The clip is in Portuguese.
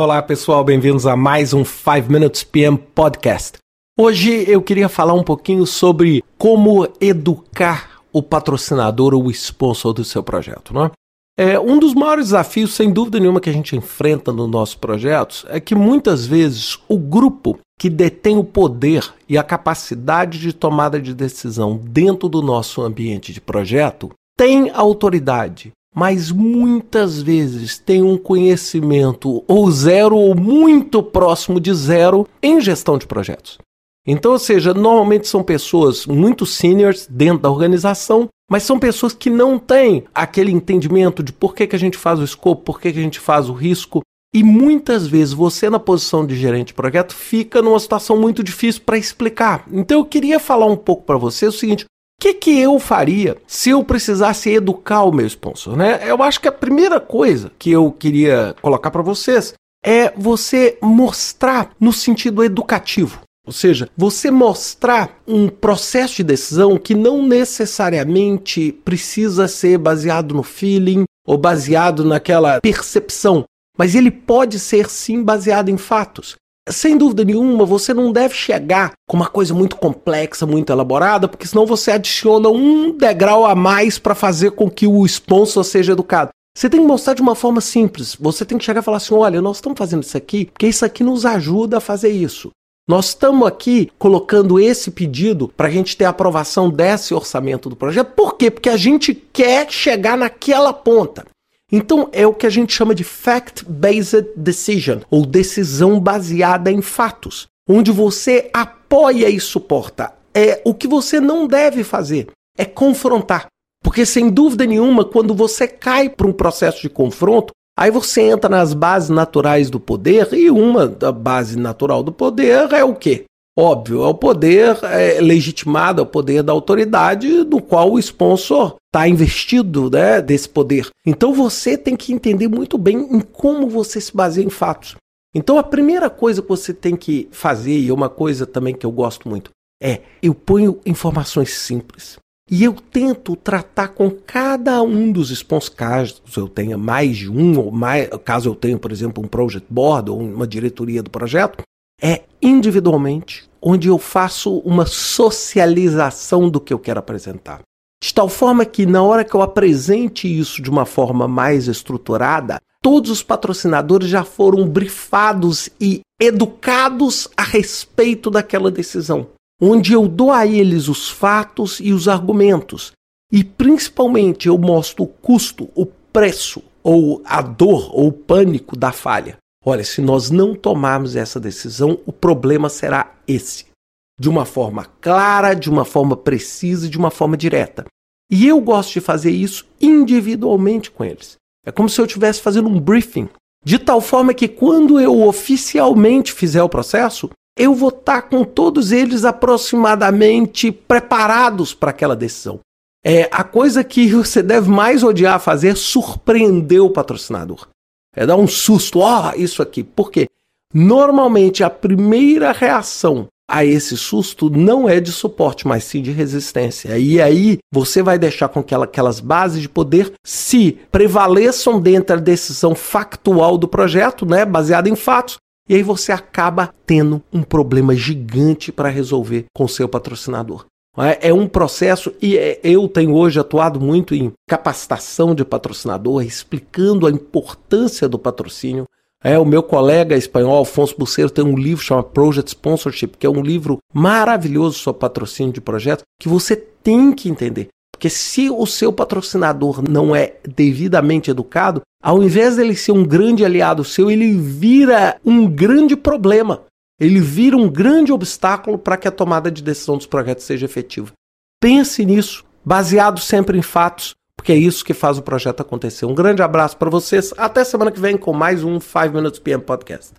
Olá pessoal, bem-vindos a mais um 5 Minutes PM Podcast. Hoje eu queria falar um pouquinho sobre como educar o patrocinador ou o sponsor do seu projeto, não é? É, um dos maiores desafios, sem dúvida nenhuma, que a gente enfrenta nos nossos projetos é que muitas vezes o grupo que detém o poder e a capacidade de tomada de decisão dentro do nosso ambiente de projeto tem autoridade, mas muitas vezes tem um conhecimento ou zero ou muito próximo de zero em gestão de projetos. Então, ou seja, normalmente são pessoas muito seniors dentro da organização, mas são pessoas que não têm aquele entendimento de por que, que a gente faz o escopo, por que, que a gente faz o risco. E muitas vezes você, na posição de gerente de projeto, fica numa situação muito difícil para explicar. Então, eu queria falar um pouco para você o seguinte: o que, que eu faria se eu precisasse educar o meu sponsor? Né? Eu acho que a primeira coisa que eu queria colocar para vocês é você mostrar no sentido educativo. Ou seja, você mostrar um processo de decisão que não necessariamente precisa ser baseado no feeling ou baseado naquela percepção, mas ele pode ser sim baseado em fatos. Sem dúvida nenhuma, você não deve chegar com uma coisa muito complexa, muito elaborada, porque senão você adiciona um degrau a mais para fazer com que o sponsor seja educado. Você tem que mostrar de uma forma simples. Você tem que chegar e falar assim: olha, nós estamos fazendo isso aqui porque isso aqui nos ajuda a fazer isso. Nós estamos aqui colocando esse pedido para a gente ter a aprovação desse orçamento do projeto. Por quê? Porque a gente quer chegar naquela ponta. Então é o que a gente chama de fact-based decision, ou decisão baseada em fatos, onde você apoia e suporta. É o que você não deve fazer é confrontar. Porque sem dúvida nenhuma, quando você cai para um processo de confronto, Aí você entra nas bases naturais do poder, e uma da base natural do poder é o quê? Óbvio, é o poder é, legitimado, é o poder da autoridade do qual o sponsor está investido né, desse poder. Então você tem que entender muito bem em como você se baseia em fatos. Então a primeira coisa que você tem que fazer, e é uma coisa também que eu gosto muito, é eu ponho informações simples. E eu tento tratar com cada um dos sponsors, caso eu tenha mais de um, ou mais, caso eu tenha, por exemplo, um project board ou uma diretoria do projeto, é individualmente, onde eu faço uma socialização do que eu quero apresentar. De tal forma que na hora que eu apresente isso de uma forma mais estruturada, todos os patrocinadores já foram brifados e educados a respeito daquela decisão onde eu dou a eles os fatos e os argumentos, e principalmente eu mostro o custo, o preço, ou a dor ou o pânico da falha. Olha, se nós não tomarmos essa decisão, o problema será esse. De uma forma clara, de uma forma precisa, de uma forma direta. E eu gosto de fazer isso individualmente com eles. É como se eu estivesse fazendo um briefing, de tal forma que quando eu oficialmente fizer o processo, eu vou estar com todos eles aproximadamente preparados para aquela decisão. É a coisa que você deve mais odiar fazer é surpreender o patrocinador. É dar um susto, ó, oh, isso aqui. Por quê? Normalmente a primeira reação a esse susto não é de suporte, mas sim de resistência. E aí você vai deixar com que aquelas bases de poder se prevaleçam dentro da decisão factual do projeto, né, baseada em fatos, e aí você acaba tendo um problema gigante para resolver com seu patrocinador. É, é um processo, e é, eu tenho hoje atuado muito em capacitação de patrocinador, explicando a importância do patrocínio. É, o meu colega espanhol, Alfonso Buceiro, tem um livro chamado Project Sponsorship, que é um livro maravilhoso sobre patrocínio de projetos, que você tem que entender. Porque se o seu patrocinador não é devidamente educado, ao invés dele ser um grande aliado seu, ele vira um grande problema. Ele vira um grande obstáculo para que a tomada de decisão dos projetos seja efetiva. Pense nisso, baseado sempre em fatos, porque é isso que faz o projeto acontecer. Um grande abraço para vocês. Até semana que vem com mais um 5 Minutes PM Podcast.